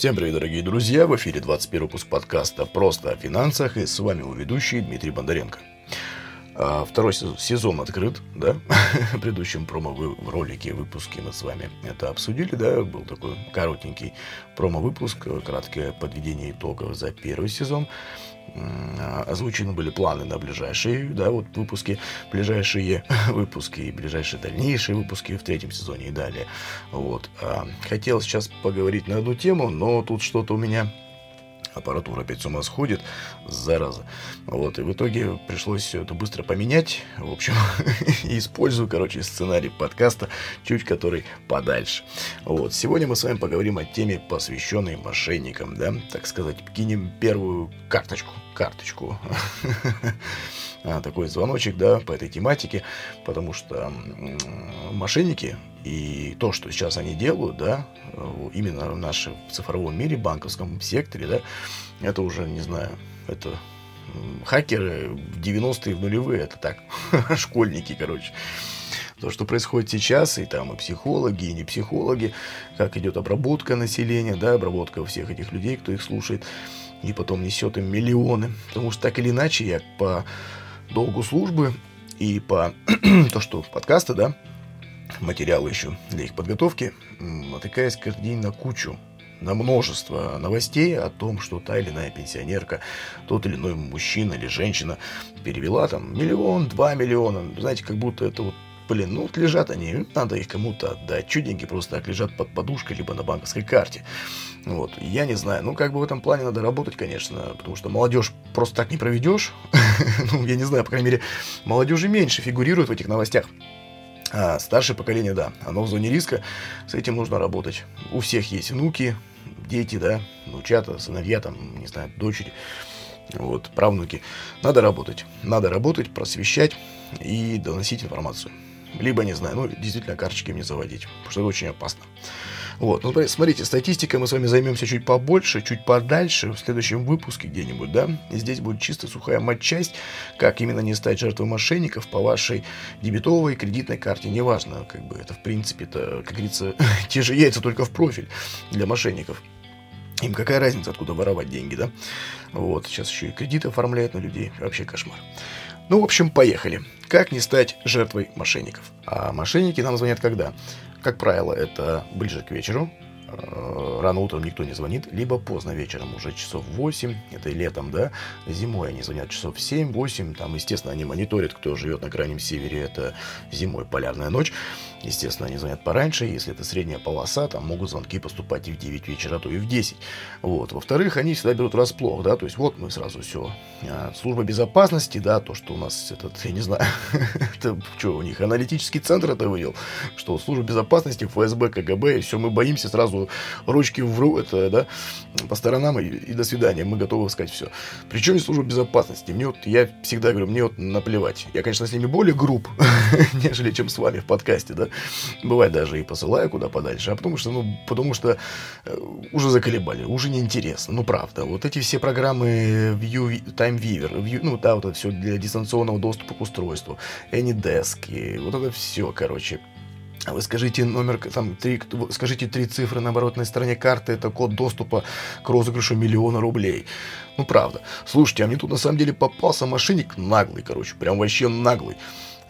Всем привет, дорогие друзья! В эфире 21 выпуск подкаста «Просто о финансах» и с вами его ведущий Дмитрий Бондаренко. А, второй сезон открыт, да, в предыдущем промо-ролике, выпуске мы с вами это обсудили, да, был такой коротенький промо-выпуск, краткое подведение итогов за первый сезон. Озвучены были планы на ближайшие, да, вот выпуски, ближайшие выпуски и ближайшие дальнейшие выпуски в третьем сезоне и далее. Вот. А, хотел сейчас поговорить на одну тему, но тут что-то у меня аппаратура опять с ума сходит, зараза. Вот, и в итоге пришлось все это быстро поменять, в общем, использую, короче, сценарий подкаста, чуть который подальше. Вот, сегодня мы с вами поговорим о теме, посвященной мошенникам, да, так сказать, кинем первую карточку, карточку такой звоночек, да, по этой тематике, потому что мошенники и то, что сейчас они делают, да, именно в нашем цифровом мире, банковском секторе, да, это уже, не знаю, это хакеры в 90-е, в нулевые, это так, школьники, короче. То, что происходит сейчас, и там и психологи, и не психологи, как идет обработка населения, да, обработка всех этих людей, кто их слушает, и потом несет им миллионы. Потому что так или иначе я по долгу службы и по то, что подкасты, да, материалы еще для их подготовки, натыкаясь каждый день на кучу, на множество новостей о том, что та или иная пенсионерка, тот или иной мужчина или женщина перевела там миллион, два миллиона. Знаете, как будто это вот блин, ну вот лежат они, надо их кому-то отдать. Чуть деньги просто так лежат под подушкой, либо на банковской карте. Вот, я не знаю, ну как бы в этом плане надо работать, конечно, потому что молодежь просто так не проведешь. ну, я не знаю, по крайней мере, молодежи меньше фигурирует в этих новостях. А старшее поколение, да, оно в зоне риска, с этим нужно работать. У всех есть внуки, дети, да, внучата, сыновья, там, не знаю, дочери, вот, правнуки. Надо работать, надо работать, просвещать и доносить информацию. Либо, не знаю, ну, действительно, карточки мне заводить, потому что это очень опасно. Вот, ну, смотрите, статистикой мы с вами займемся чуть побольше, чуть подальше, в следующем выпуске где-нибудь, да? И здесь будет чисто сухая матчасть, как именно не стать жертвой мошенников по вашей дебетовой кредитной карте, неважно, как бы это, в принципе, это, как говорится, те же яйца, только в профиль для мошенников. Им какая разница, откуда воровать деньги, да? Вот, сейчас еще и кредиты оформляют на людей. Вообще кошмар. Ну, в общем, поехали. Как не стать жертвой мошенников? А мошенники нам звонят когда? Как правило, это ближе к вечеру, Э, рано утром никто не звонит, либо поздно вечером, уже часов 8, это и летом, да, зимой они звонят часов 7-8, там, естественно, они мониторят, кто живет на крайнем севере, это зимой полярная ночь, естественно, они звонят пораньше, если это средняя полоса, там могут звонки поступать и в 9 вечера, то и в 10, вот, во-вторых, они всегда берут расплох, да, то есть вот мы сразу все, а, служба безопасности, да, то, что у нас этот, я не знаю, это что у них, аналитический центр это вывел, что служба безопасности, ФСБ, КГБ, и все, мы боимся сразу ручки в это, да, по сторонам и, и до свидания, мы готовы сказать все. Причем и служба безопасности. Мне вот, я всегда говорю, мне вот наплевать. Я, конечно, с ними более груб, нежели чем с вами в подкасте, да. Бывает даже и посылаю куда подальше, а потому что, ну, потому что э, уже заколебали, уже неинтересно, ну, правда. Вот эти все программы View, TimeViewer, View, ну, да, вот это все для дистанционного доступа к устройству, AnyDesk, и вот это все, короче, а вы скажите номер, там, три, скажите три цифры на оборотной стороне карты, это код доступа к розыгрышу миллиона рублей. Ну, правда. Слушайте, а мне тут на самом деле попался мошенник наглый, короче, прям вообще наглый.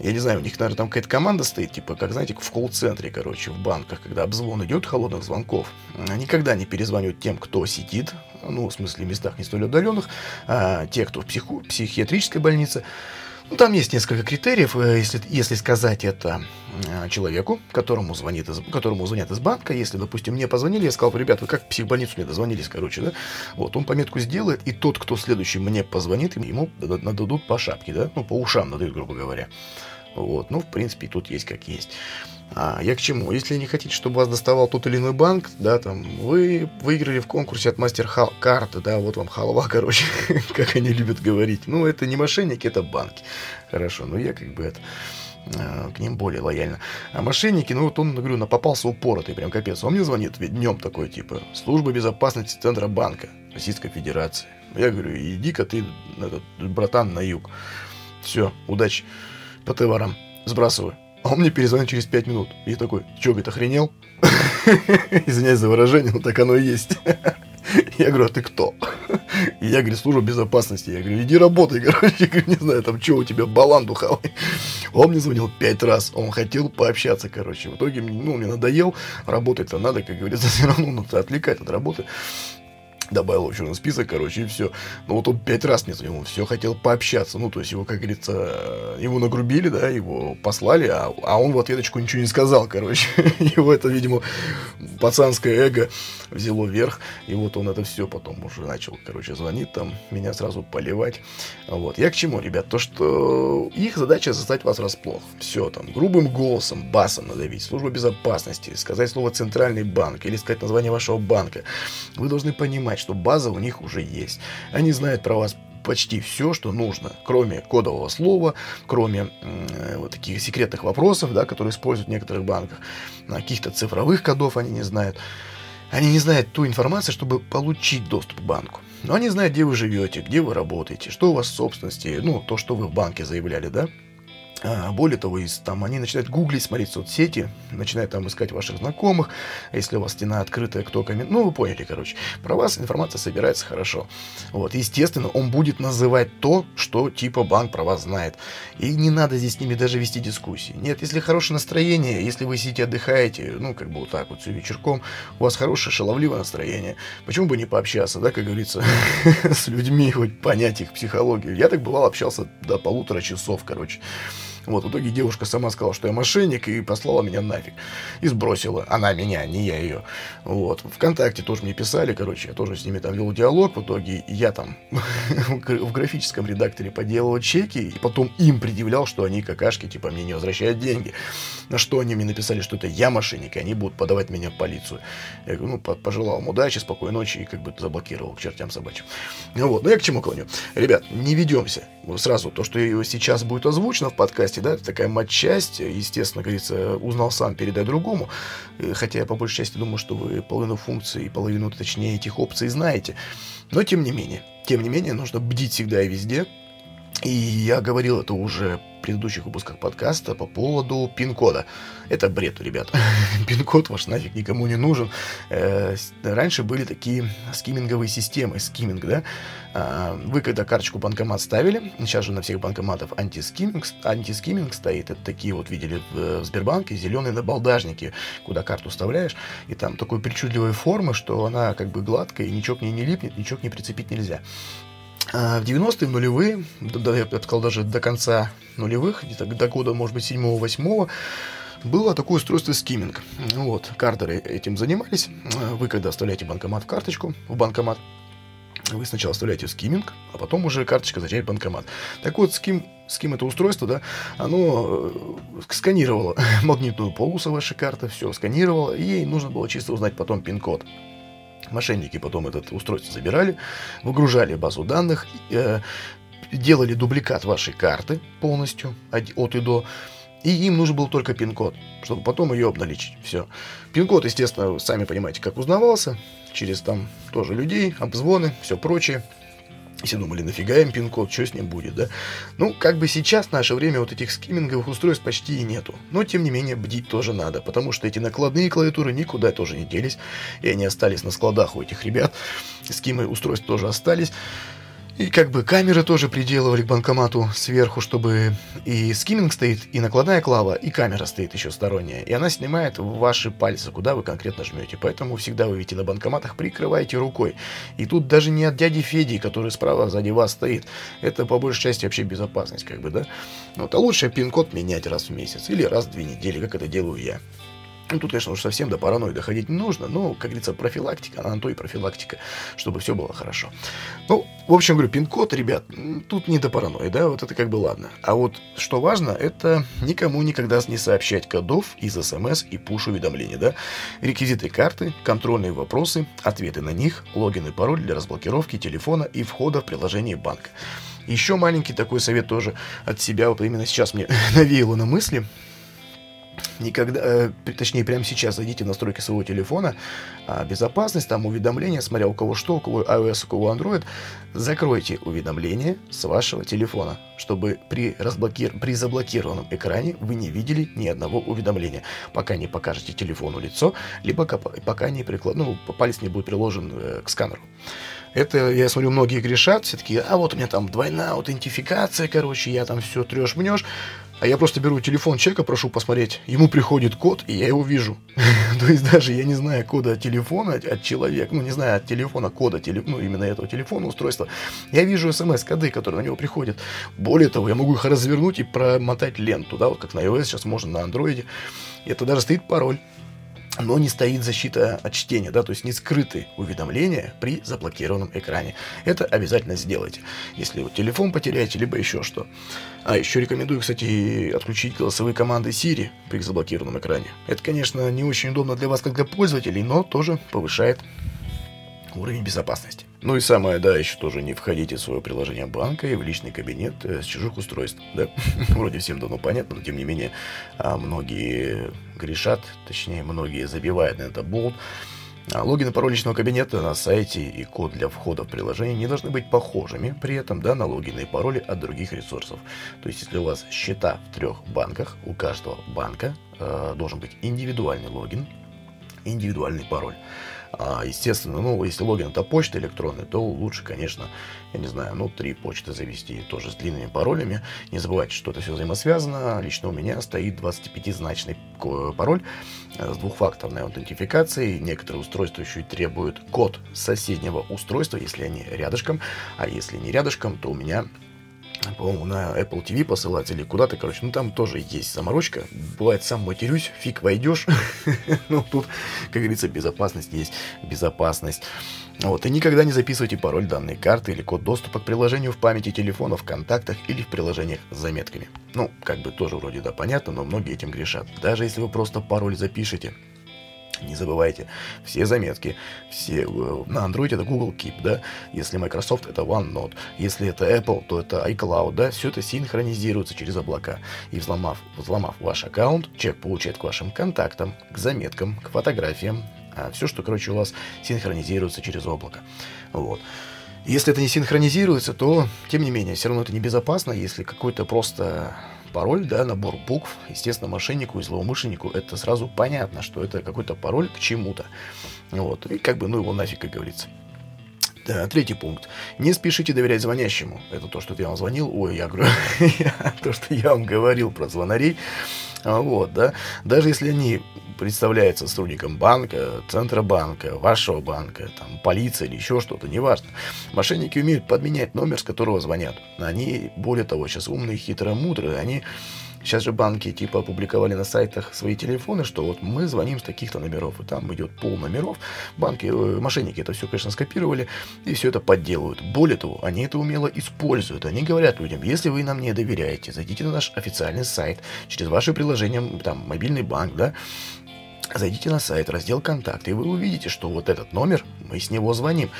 Я не знаю, у них, наверное, там какая-то команда стоит, типа, как, знаете, в колл-центре, короче, в банках, когда обзвон идет холодных звонков. Никогда не перезванивают тем, кто сидит, ну, в смысле, местах не столь отдаленных, а те, кто в психу, психиатрической больнице. Ну, там есть несколько критериев, э, если, если сказать это э, человеку, которому, звонит из, которому звонят из банка. Если, допустим, мне позвонили, я сказал, ребят, вы как в психбольницу мне дозвонились, короче, да? Вот, он пометку сделает, и тот, кто следующий мне позвонит, ему нададут по шапке, да? Ну, по ушам надают, грубо говоря. Вот, ну, в принципе, тут есть как есть. А, я к чему? Если не хотите, чтобы вас доставал тот или иной банк, да, там, вы выиграли в конкурсе от мастер карты, да, вот вам халва, короче, как они любят говорить. Ну, это не мошенники, это банки. Хорошо, ну я как бы это а, к ним более лояльно. А мошенники, ну вот он, говорю, на попался упоротый, прям капец. Он мне звонит ведь днем такой, типа, служба безопасности Центробанка Российской Федерации. Я говорю, иди-ка ты, этот, братан, на юг. Все, удачи по товарам. Сбрасываю. А он мне перезвонит через 5 минут. И такой, что, говорит, охренел? Извиняюсь за выражение, но так оно и есть. Я говорю, а ты кто? И я говорю, служба безопасности. Я говорю, иди работай, короче. Я говорю, не знаю, там что у тебя, балан духовый. Он мне звонил пять раз. Он хотел пообщаться, короче. В итоге, ну, мне надоел. Работать-то надо, как говорится, все равно надо отвлекать от работы добавил в черный список, короче, и все. Но вот он пять раз мне звонил, он все хотел пообщаться. Ну, то есть его, как говорится, его нагрубили, да, его послали, а, а он в ответочку ничего не сказал, короче. Его это, видимо, пацанское эго взяло вверх, и вот он это все потом уже начал, короче, звонить там, меня сразу поливать. Вот. Я к чему, ребят? То, что их задача застать вас врасплох. Все там, грубым голосом, басом надавить, служба безопасности, сказать слово «центральный банк» или сказать название вашего банка. Вы должны понимать, что база у них уже есть. Они знают про вас почти все, что нужно, кроме кодового слова, кроме э, вот таких секретных вопросов, да, которые используют в некоторых банках, каких-то цифровых кодов они не знают. Они не знают ту информацию, чтобы получить доступ к банку. Но они знают, где вы живете, где вы работаете, что у вас в собственности, ну, то, что вы в банке заявляли, да. А, более того, из, там, они начинают гуглить, смотреть соцсети, начинают там искать ваших знакомых, если у вас стена открытая, кто комментирует. Ну, вы поняли, короче. Про вас информация собирается хорошо. Вот, естественно, он будет называть то, что типа банк про вас знает. И не надо здесь с ними даже вести дискуссии. Нет, если хорошее настроение, если вы сидите, отдыхаете, ну, как бы вот так вот, все вечерком, у вас хорошее, шаловливое настроение, почему бы не пообщаться, да, как говорится, с людьми, хоть понять их психологию. Я так бывал, общался до полутора часов, короче. Вот, в итоге девушка сама сказала, что я мошенник, и послала меня нафиг. И сбросила. Она меня, не я ее. Вот. Вконтакте тоже мне писали, короче, я тоже с ними там вел диалог. В итоге я там в графическом редакторе поделал чеки, и потом им предъявлял, что они какашки, типа, мне не возвращают деньги. На что они мне написали, что это я мошенник, и они будут подавать меня в полицию. Я говорю, ну, пожелал вам удачи, спокойной ночи, и как бы заблокировал к чертям собачьим. Ну вот, ну я к чему клоню? Ребят, не ведемся. Сразу то, что сейчас будет озвучено в подкасте, да, такая матчасть, естественно, говорится, узнал сам, передай другому, хотя я по большей части думаю, что вы половину функций, половину, точнее, этих опций знаете, но тем не менее, тем не менее, нужно бдить всегда и везде, и я говорил это уже в предыдущих выпусках подкаста по поводу пин-кода. Это бред, ребят. Пин-код ваш нафиг никому не нужен. Э, раньше были такие скимминговые системы, скимминг, да. А, вы когда карточку банкомат ставили, сейчас же на всех банкоматах антискимминг, антискимминг стоит. Это такие вот видели в Сбербанке, зеленые набалдажники, куда карту вставляешь, и там такой причудливой формы, что она как бы гладкая, и ничего к ней не липнет, ничего к ней прицепить нельзя. А в 90-е, в нулевые, да, я бы сказал, даже до конца нулевых, где-то до года, может быть, 7-8, было такое устройство скимминг. Вот, кардеры этим занимались. Вы, когда вставляете банкомат в карточку, в банкомат, вы сначала вставляете скимминг, а потом уже карточка зачает банкомат. Так вот, ским, ским это устройство, да, оно э, сканировало магнитную полосу вашей карты, все сканировало, и ей нужно было чисто узнать потом пин-код. Мошенники потом это устройство забирали, выгружали базу данных, э, делали дубликат вашей карты полностью от и до, и им нужен был только пин-код, чтобы потом ее обналичить. Все. Пин-код, естественно, сами понимаете, как узнавался, через там тоже людей, обзвоны, все прочее. Все думали, нафига им пин-код, что с ним будет, да? Ну, как бы сейчас, в наше время, вот этих скимминговых устройств почти и нету. Но, тем не менее, бдить тоже надо, потому что эти накладные клавиатуры никуда тоже не делись, и они остались на складах у этих ребят. Скимы устройств тоже остались. И как бы камеры тоже приделывали к банкомату сверху, чтобы и скимминг стоит, и накладная клава, и камера стоит еще сторонняя. И она снимает ваши пальцы, куда вы конкретно жмете. Поэтому всегда вы видите на банкоматах, прикрывайте рукой. И тут даже не от дяди Феди, который справа сзади вас стоит. Это по большей части вообще безопасность, как бы, да. Вот, а лучше пин-код менять раз в месяц или раз в две недели, как это делаю я. Ну, тут, конечно, уж совсем до паранойи доходить не нужно, но, как говорится, профилактика, она на то и профилактика, чтобы все было хорошо. Ну, в общем, говорю, пин-код, ребят, тут не до паранойи, да, вот это как бы ладно. А вот что важно, это никому никогда не сообщать кодов из смс и пуш-уведомлений, да. Реквизиты карты, контрольные вопросы, ответы на них, логин и пароль для разблокировки телефона и входа в приложение банка. Еще маленький такой совет тоже от себя, вот именно сейчас мне навеяло на мысли – никогда, э, точнее, прямо сейчас зайдите в настройки своего телефона, э, безопасность, там уведомления, смотря у кого что, у кого iOS, у кого Android, закройте уведомления с вашего телефона, чтобы при, разблокир... при заблокированном экране вы не видели ни одного уведомления, пока не покажете телефону лицо, либо пока не приклад... ну, палец не будет приложен э, к сканеру. Это, я смотрю, многие грешат, все таки а вот у меня там двойная аутентификация, короче, я там все трешь-мнешь. А я просто беру телефон человека, прошу посмотреть. Ему приходит код, и я его вижу. То есть даже я не знаю кода телефона от человека, ну не знаю от телефона кода, ну именно этого телефона, устройства. Я вижу смс-коды, которые на него приходят. Более того, я могу их развернуть и промотать ленту, да, вот как на iOS, сейчас можно на андроиде. Это даже стоит пароль но не стоит защита от чтения, да, то есть не скрыты уведомления при заблокированном экране. Это обязательно сделайте, если вы телефон потеряете, либо еще что. А еще рекомендую, кстати, отключить голосовые команды Siri при заблокированном экране. Это, конечно, не очень удобно для вас, как для пользователей, но тоже повышает уровень безопасности. Ну и самое, да, еще тоже не входите в свое приложение банка и в личный кабинет э, с чужих устройств. Да? Вроде всем давно понятно, но тем не менее а, многие грешат, точнее многие забивают на это болт. А логин и пароль личного кабинета на сайте и код для входа в приложение не должны быть похожими при этом да, на логины и пароли от других ресурсов. То есть, если у вас счета в трех банках, у каждого банка э, должен быть индивидуальный логин, индивидуальный пароль. А, естественно, ну, если логин это почта электронная, то лучше, конечно, я не знаю, ну, три почты завести тоже с длинными паролями. Не забывайте, что это все взаимосвязано. Лично у меня стоит 25-значный пароль э, с двухфакторной аутентификацией. Некоторые устройства еще и требуют код соседнего устройства, если они рядышком. А если не рядышком, то у меня по-моему, на Apple TV посылать или куда-то, короче, ну там тоже есть заморочка. Бывает, сам матерюсь, фиг войдешь. ну, тут, как говорится, безопасность есть безопасность. Вот, и никогда не записывайте пароль данной карты или код доступа к приложению в памяти телефона, в контактах или в приложениях с заметками. Ну, как бы тоже вроде да понятно, но многие этим грешат. Даже если вы просто пароль запишете, не забывайте, все заметки, все э, на Android это Google Keep, да, если Microsoft это OneNote, если это Apple, то это iCloud, да, все это синхронизируется через облака. И взломав, взломав ваш аккаунт, человек получает к вашим контактам, к заметкам, к фотографиям, а все, что, короче, у вас синхронизируется через облако. Вот. Если это не синхронизируется, то, тем не менее, все равно это небезопасно, если какой-то просто пароль, да, набор букв, естественно, мошеннику и злоумышленнику это сразу понятно, что это какой-то пароль к чему-то. Вот, и как бы, ну его нафиг, как говорится. Да, третий пункт. Не спешите доверять звонящему. Это то, что я вам звонил. Ой, я говорю, то, что я вам говорил про звонарей. А, вот, да. Даже если они представляются сотрудником банка, Центробанка, вашего банка, там, полиция или еще что-то, неважно. Мошенники умеют подменять номер, с которого звонят. Они, более того, сейчас умные, хитрые, мудрые, они Сейчас же банки типа опубликовали на сайтах свои телефоны, что вот мы звоним с таких-то номеров, и там идет пол номеров. Банки, э, мошенники это все, конечно, скопировали и все это подделывают. Более того, они это умело используют. Они говорят людям, если вы нам не доверяете, зайдите на наш официальный сайт через ваше приложение, там, мобильный банк, да, Зайдите на сайт, раздел «Контакты», и вы увидите, что вот этот номер, мы с него звоним.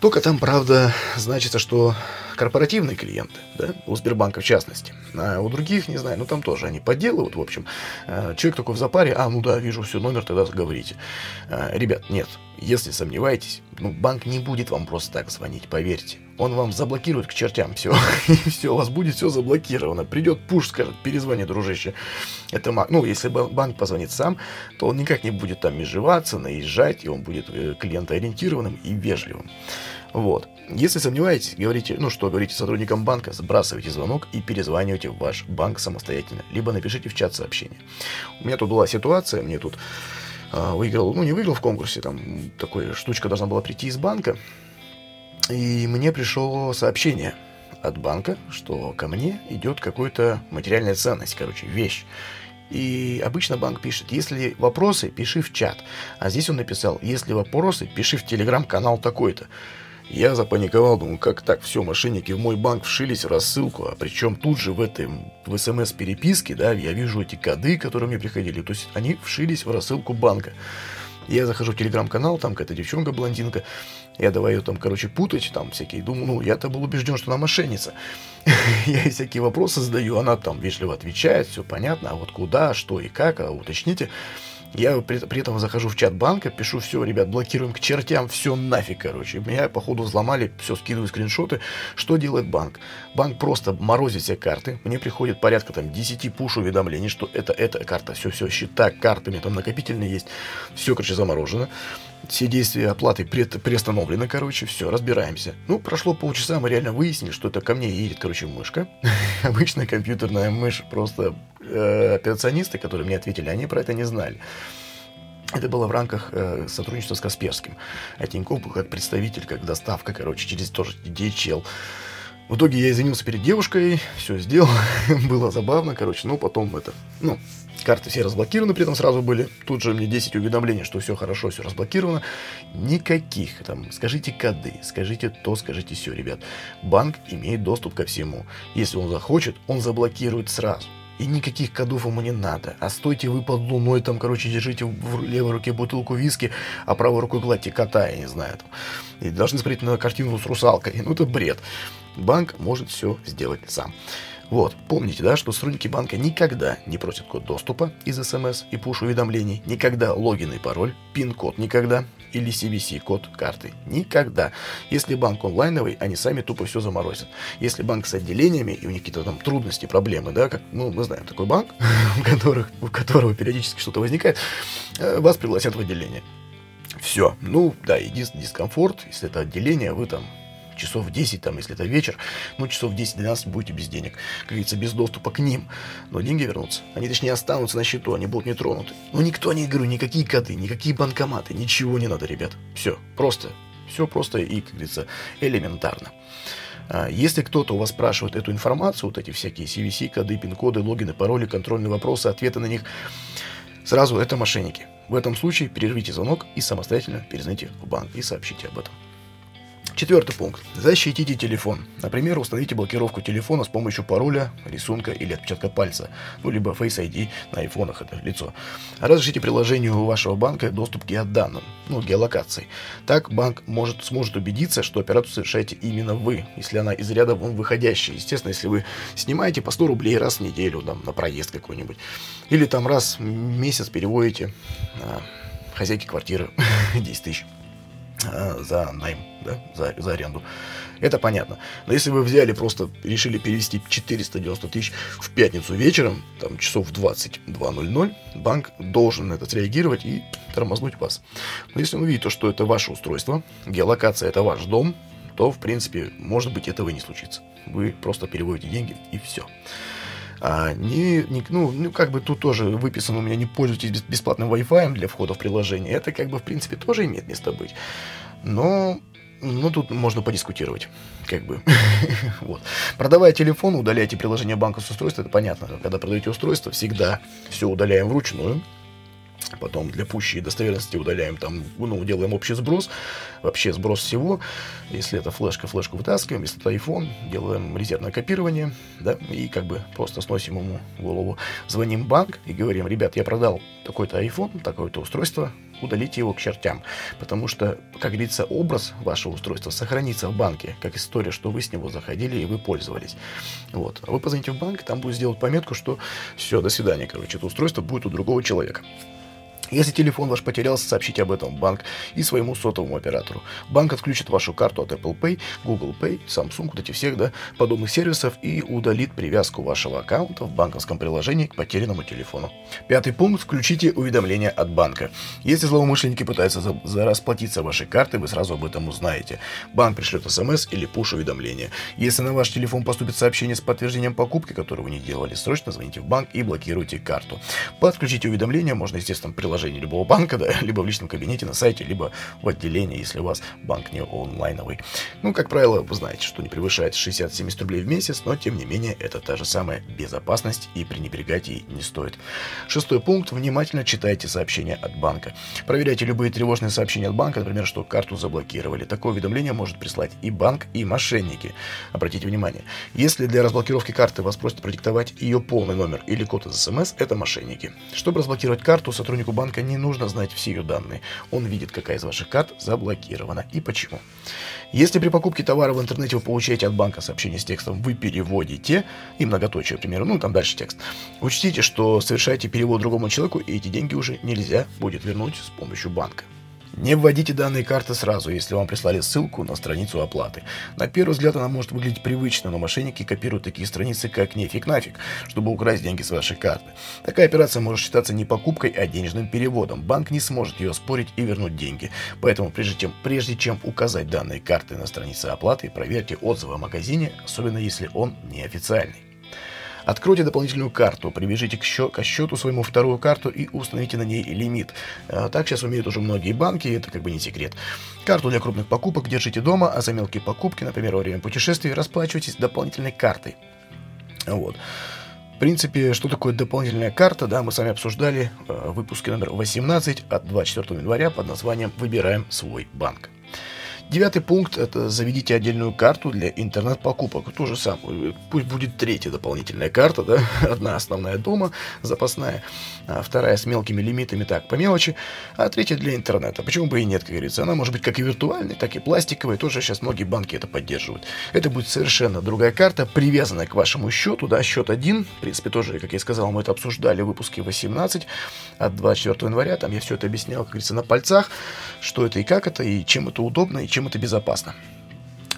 Только там, правда, значится, что корпоративные клиенты, да, у Сбербанка в частности, а у других, не знаю, ну там тоже они подделывают, в общем. А, человек такой в запаре, а, ну да, вижу все, номер, тогда говорите. А, ребят, нет, если сомневаетесь, ну, банк не будет вам просто так звонить, поверьте. Он вам заблокирует к чертям все. И все, у вас будет все заблокировано. Придет пуш, скажет, перезвони, дружище. Это, ну, если банк позвонит сам, то он никак не будет там межеваться, наезжать, и он будет э, клиентоориентированным и вежливым. Вот. Если сомневаетесь, говорите, ну что, говорите сотрудникам банка, сбрасывайте звонок и перезванивайте в ваш банк самостоятельно. Либо напишите в чат сообщение. У меня тут была ситуация, мне тут э, выиграл, ну не выиграл в конкурсе, там такая штучка должна была прийти из банка. И мне пришло сообщение от банка, что ко мне идет какая-то материальная ценность, короче, вещь. И обычно банк пишет, если вопросы, пиши в чат. А здесь он написал, если вопросы, пиши в телеграм-канал такой-то. Я запаниковал, думаю, как так, все, мошенники в мой банк вшились в рассылку, а причем тут же в этой, в смс-переписке, да, я вижу эти коды, которые мне приходили, то есть они вшились в рассылку банка. Я захожу в телеграм-канал, там какая-то девчонка-блондинка, Я давай ее там, короче, путать, там всякие. Думаю, ну, я-то был убежден, что она мошенница. Я ей всякие вопросы задаю, она там вежливо отвечает, все понятно, а вот куда, что и как, а уточните. Я при, при этом захожу в чат банка, пишу, все, ребят, блокируем к чертям, все нафиг, короче. Меня, походу, взломали, все, скидываю скриншоты. Что делает банк? Банк просто морозит все карты. Мне приходит порядка там 10 пуш-уведомлений, что это, эта карта, все-все, счета, картами, там накопительные есть. Все, короче, заморожено все действия оплаты приостановлены, короче, все, разбираемся. Ну, прошло полчаса, мы реально выяснили, что это ко мне едет, короче, мышка. Обычная компьютерная мышь, просто э, операционисты, которые мне ответили, они про это не знали. Это было в рамках э, сотрудничества с Касперским. А Тинькофф был как представитель, как доставка, короче, через тоже DHL. В итоге я извинился перед девушкой, все сделал, было забавно, короче, ну, потом это, ну, карты все разблокированы, при этом сразу были, тут же мне 10 уведомлений, что все хорошо, все разблокировано, никаких, там, скажите коды, скажите то, скажите все, ребят, банк имеет доступ ко всему, если он захочет, он заблокирует сразу, и никаких кодов ему не надо. А стойте вы под луной, там, короче, держите в левой руке бутылку виски, а правой рукой гладьте кота, я не знаю. Там. И должны смотреть на картину с русалкой. Ну, это бред. Банк может все сделать сам. Вот, помните, да, что сотрудники банка никогда не просят код доступа из смс и пуш-уведомлений, никогда логин и пароль, пин-код никогда, или CVC-код карты. Никогда. Если банк онлайновый, они сами тупо все заморозят. Если банк с отделениями, и у них какие-то там трудности, проблемы, да, как, ну, мы знаем такой банк, у, которых, у которого периодически что-то возникает, э, вас пригласят в отделение. Все. Ну, да, единственный дискомфорт, если это отделение, вы там часов 10, там, если это вечер, ну, часов 10-12 будете без денег, как говорится, без доступа к ним. Но деньги вернутся. Они, точнее, останутся на счету, они будут не тронуты. Но никто не, говорю, никакие коды, никакие банкоматы, ничего не надо, ребят. Все, просто, все просто и, как говорится, элементарно. А, если кто-то у вас спрашивает эту информацию, вот эти всякие CVC, коды, пин-коды, логины, пароли, контрольные вопросы, ответы на них, сразу это мошенники. В этом случае перервите звонок и самостоятельно перезвоните в банк и сообщите об этом. Четвертый пункт. Защитите телефон. Например, установите блокировку телефона с помощью пароля, рисунка или отпечатка пальца, ну, либо Face ID на айфонах, это лицо. Разрешите приложению вашего банка доступ к геоданным, ну, геолокации. Так банк может, сможет убедиться, что операцию совершаете именно вы, если она из ряда вон выходящая. Естественно, если вы снимаете по 100 рублей раз в неделю там, на проезд какой-нибудь, или там раз в месяц переводите а, хозяйке квартиры 10 тысяч. Э, за найм, да, за, за аренду. Это понятно. Но если вы взяли, просто решили перевести 490 тысяч в пятницу вечером, там часов 22.00, банк должен на это среагировать и тормознуть вас. Но если он увидит, что это ваше устройство, геолокация это ваш дом, то, в принципе, может быть, этого и не случится. Вы просто переводите деньги и все. А, не, не, ну, ну, как бы тут тоже выписано у меня не пользуйтесь бесплатным Wi-Fi для входа в приложение. Это, как бы, в принципе, тоже имеет место быть. Но ну, тут можно подискутировать, как бы. вот. Продавая телефон, удаляйте приложение банка с устройства, это понятно. Когда продаете устройство, всегда все удаляем вручную. Потом для пущей достоверности удаляем там, ну, делаем общий сброс. Вообще сброс всего. Если это флешка, флешку вытаскиваем. Если это iPhone, делаем резервное копирование. Да, и как бы просто сносим ему голову. Звоним банк и говорим, ребят, я продал такой-то iPhone, такое-то устройство, удалите его к чертям. Потому что, как говорится, образ вашего устройства сохранится в банке, как история, что вы с него заходили и вы пользовались. Вот. А вы позвоните в банк, там будет сделать пометку, что все, до свидания, короче, это устройство будет у другого человека. Если телефон ваш потерялся, сообщите об этом в банк и своему сотовому оператору. Банк отключит вашу карту от Apple Pay, Google Pay, Samsung, вот эти всех да, подобных сервисов и удалит привязку вашего аккаунта в банковском приложении к потерянному телефону. Пятый пункт. Включите уведомления от банка. Если злоумышленники пытаются за, за расплатиться вашей картой, вы сразу об этом узнаете. Банк пришлет смс или пуш-уведомление. Если на ваш телефон поступит сообщение с подтверждением покупки, которую вы не делали, срочно звоните в банк и блокируйте карту. Подключите уведомления можно, естественно, приложить приложении любого банка, да, либо в личном кабинете на сайте, либо в отделении, если у вас банк не онлайновый. Ну, как правило, вы знаете, что не превышает 60-70 рублей в месяц, но тем не менее это та же самая безопасность и пренебрегать ей не стоит. Шестой пункт. Внимательно читайте сообщения от банка. Проверяйте любые тревожные сообщения от банка, например, что карту заблокировали. Такое уведомление может прислать и банк, и мошенники. Обратите внимание, если для разблокировки карты вас просят продиктовать ее полный номер или код из смс, это мошенники. Чтобы разблокировать карту, сотруднику банка банка не нужно знать все ее данные. Он видит, какая из ваших карт заблокирована и почему. Если при покупке товара в интернете вы получаете от банка сообщение с текстом «Вы переводите» и многоточие, к примеру, ну там дальше текст, учтите, что совершаете перевод другому человеку, и эти деньги уже нельзя будет вернуть с помощью банка. Не вводите данные карты сразу, если вам прислали ссылку на страницу оплаты. На первый взгляд она может выглядеть привычно, но мошенники копируют такие страницы, как нефиг нафиг, чтобы украсть деньги с вашей карты. Такая операция может считаться не покупкой, а денежным переводом. Банк не сможет ее спорить и вернуть деньги. Поэтому прежде чем, прежде чем указать данные карты на странице оплаты, проверьте отзывы о магазине, особенно если он неофициальный. Откройте дополнительную карту, привяжите к, счет, к счету своему вторую карту и установите на ней лимит. А, так сейчас умеют уже многие банки, это как бы не секрет. Карту для крупных покупок держите дома, а за мелкие покупки, например, во время путешествий, расплачивайтесь дополнительной картой. Вот. В принципе, что такое дополнительная карта, да, мы с вами обсуждали в выпуске номер 18 от 24 января под названием «Выбираем свой банк». Девятый пункт – это заведите отдельную карту для интернет-покупок. То же самое. Пусть будет третья дополнительная карта, да? Одна основная дома, запасная, а вторая с мелкими лимитами, так, по мелочи, а третья для интернета. Почему бы и нет, как говорится. Она может быть как и виртуальной, так и пластиковой. Тоже сейчас многие банки это поддерживают. Это будет совершенно другая карта, привязанная к вашему счету, да, счет один. В принципе, тоже, как я сказал, мы это обсуждали в выпуске 18 от 24 января. Там я все это объяснял, как говорится, на пальцах, что это и как это, и чем это удобно, и чем это безопасно.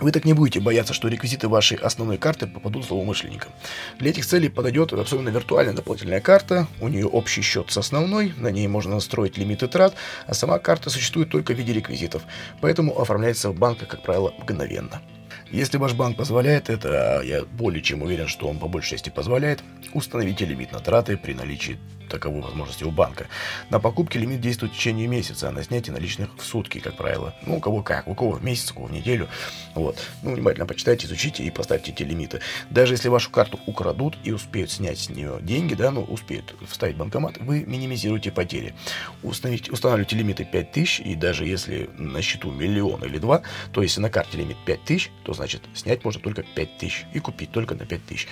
Вы так не будете бояться, что реквизиты вашей основной карты попадут злоумышленникам. Для этих целей подойдет особенно виртуальная дополнительная карта, у нее общий счет с основной, на ней можно настроить лимиты трат, а сама карта существует только в виде реквизитов, поэтому оформляется в банках, как правило, мгновенно. Если ваш банк позволяет это, а я более чем уверен, что он по большей части позволяет, установите лимит на траты при наличии таковой возможности у банка. На покупки лимит действует в течение месяца, а на снятие наличных в сутки, как правило. Ну, у кого как, у кого в месяц, у кого в неделю. Вот. Ну, внимательно почитайте, изучите и поставьте эти лимиты. Даже если вашу карту украдут и успеют снять с нее деньги, да, ну, успеют вставить банкомат, вы минимизируете потери. Установите, устанавливайте лимиты 5000, и даже если на счету миллион или два, то если на карте лимит 5000, то значит снять можно только 5000 и купить только на 5000.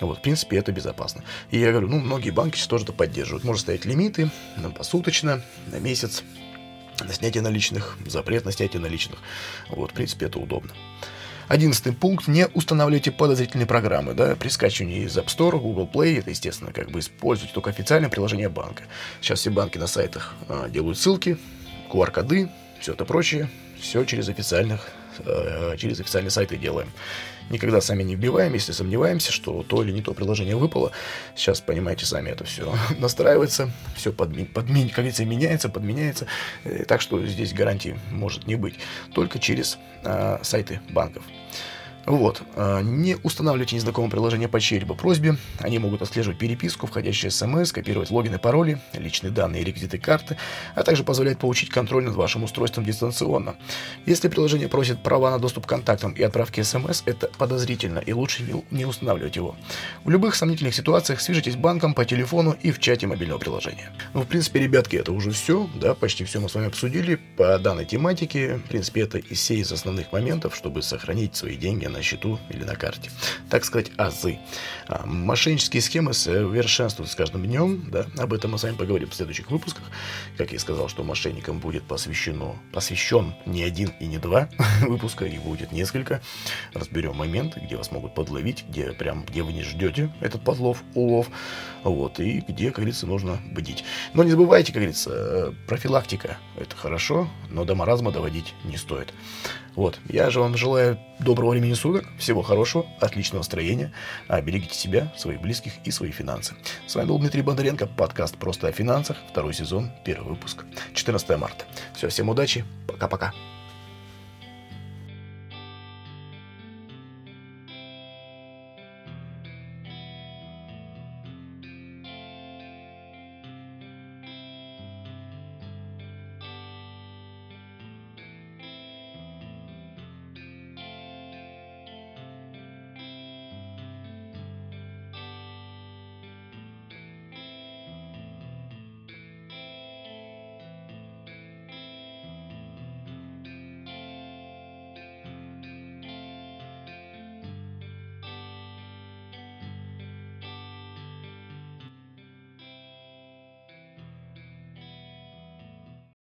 Вот, в принципе, это безопасно. И я говорю, ну, многие банки сейчас тоже это поддерживают. Можно ставить лимиты на посуточно, на месяц, на снятие наличных, запрет на снятие наличных. Вот, в принципе, это удобно. Одиннадцатый пункт. Не устанавливайте подозрительные программы. Да, при скачивании из App Store, Google Play, это, естественно, как бы используйте только официальное приложение банка. Сейчас все банки на сайтах а, делают ссылки, QR-коды, все это прочее. Все через официальных, через официальные сайты делаем никогда сами не вбиваем, если сомневаемся, что то или не то приложение выпало. Сейчас, понимаете, сами это все настраивается, все подми, подми, как говорится, меняется, подменяется. Э, так что здесь гарантии может не быть. Только через а, сайты банков. Вот. А, не устанавливайте незнакомое приложение по чьей-либо просьбе. Они могут отслеживать переписку, входящие смс, копировать логины, пароли, личные данные и реквизиты карты, а также позволять получить контроль над вашим устройством дистанционно. Если приложение просит права на доступ к контактам и отправки смс, это подозрительно и лучше не устанавливать его. В любых сомнительных ситуациях свяжитесь с банком по телефону и в чате мобильного приложения. Ну, в принципе, ребятки, это уже все, да, почти все мы с вами обсудили по данной тематике. В принципе, это и все из основных моментов, чтобы сохранить свои деньги на счету или на карте. Так сказать, азы. А, мошеннические схемы совершенствуются с каждым днем. Да? Об этом мы с вами поговорим в следующих выпусках. Как я сказал, что мошенникам будет посвящено, посвящен не один и не два выпуска, их будет несколько. Разберем моменты, где вас могут подловить, где прям, где вы не ждете этот подлов, улов. Вот, и где, как говорится, нужно бдить. Но не забывайте, как говорится, э, профилактика – это хорошо, но до маразма доводить не стоит. Вот, я же вам желаю доброго времени суток, всего хорошего, отличного настроения. А берегите себя, своих близких и свои финансы. С вами был Дмитрий Бондаренко, подкаст «Просто о финансах», второй сезон, первый выпуск, 14 марта. Все, всем удачи, пока-пока.